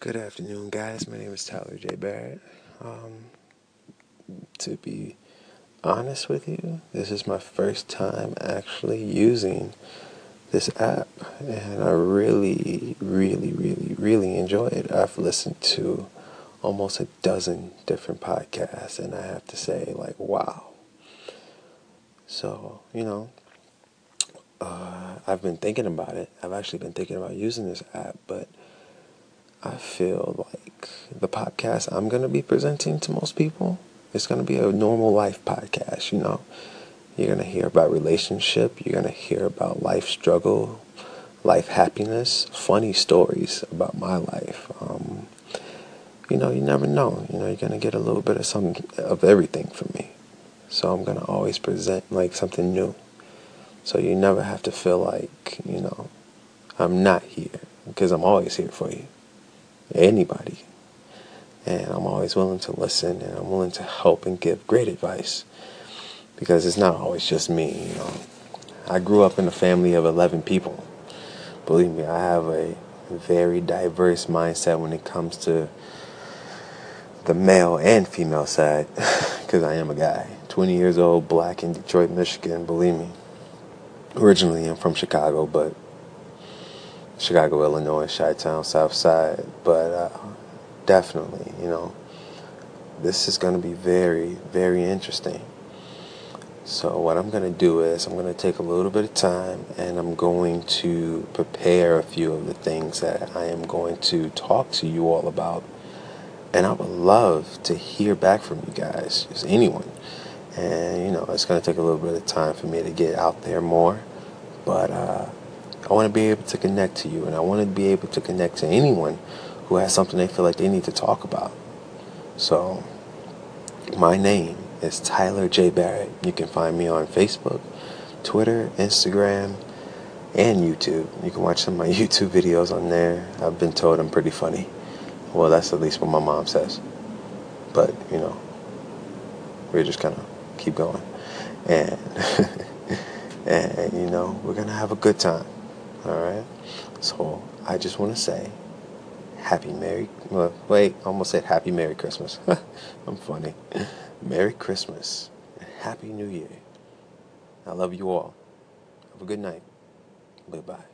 Good afternoon, guys. My name is Tyler J. Barrett. Um, to be honest with you, this is my first time actually using this app, and I really, really, really, really enjoy it. I've listened to almost a dozen different podcasts, and I have to say, like, wow. So, you know, uh, I've been thinking about it. I've actually been thinking about using this app, but I feel like the podcast I'm going to be presenting to most people is going to be a normal life podcast, you know. You're going to hear about relationship, you're going to hear about life struggle, life happiness, funny stories about my life. Um, you know, you never know. You know, you're going to get a little bit of some of everything from me. So I'm going to always present like something new. So you never have to feel like, you know, I'm not here because I'm always here for you anybody. And I'm always willing to listen and I'm willing to help and give great advice because it's not always just me, you know. I grew up in a family of 11 people. Believe me, I have a very diverse mindset when it comes to the male and female side because I am a guy. 20 years old, black in Detroit, Michigan, believe me. Originally, I'm from Chicago, but Chicago, Illinois, Chi-Town, South Side. But uh, definitely, you know, this is going to be very, very interesting. So what I'm going to do is I'm going to take a little bit of time and I'm going to prepare a few of the things that I am going to talk to you all about. And I would love to hear back from you guys, just anyone. And, you know, it's going to take a little bit of time for me to get out there more. But, uh, I want to be able to connect to you, and I want to be able to connect to anyone who has something they feel like they need to talk about. So, my name is Tyler J. Barrett. You can find me on Facebook, Twitter, Instagram, and YouTube. You can watch some of my YouTube videos on there. I've been told I'm pretty funny. Well, that's at least what my mom says. But, you know, we're just going to keep going. And, and, you know, we're going to have a good time. All right. So I just want to say, Happy Merry. Well, wait, almost said Happy Merry Christmas. I'm funny. Merry Christmas and Happy New Year. I love you all. Have a good night. Goodbye.